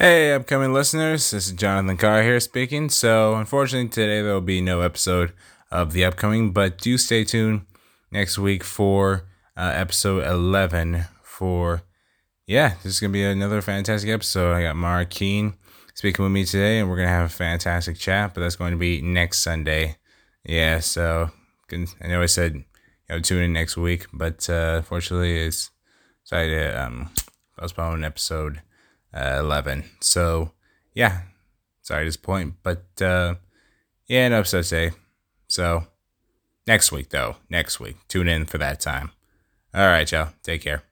Hey, upcoming listeners, this is Jonathan Carr here speaking. So, unfortunately, today there will be no episode of the upcoming, but do stay tuned next week for uh, episode 11. For, yeah, this is to be another fantastic episode. I got Mara Keen speaking with me today, and we're to have a fantastic chat, but that's going to be next Sunday. Yeah, so I know I said, you know, tune in next week, but uh, unfortunately, it's decided to um, postpone episode uh, 11. So, yeah, sorry to disappoint, but uh, yeah, no so say. So, next week, though, next week, tune in for that time. All right, y'all, take care.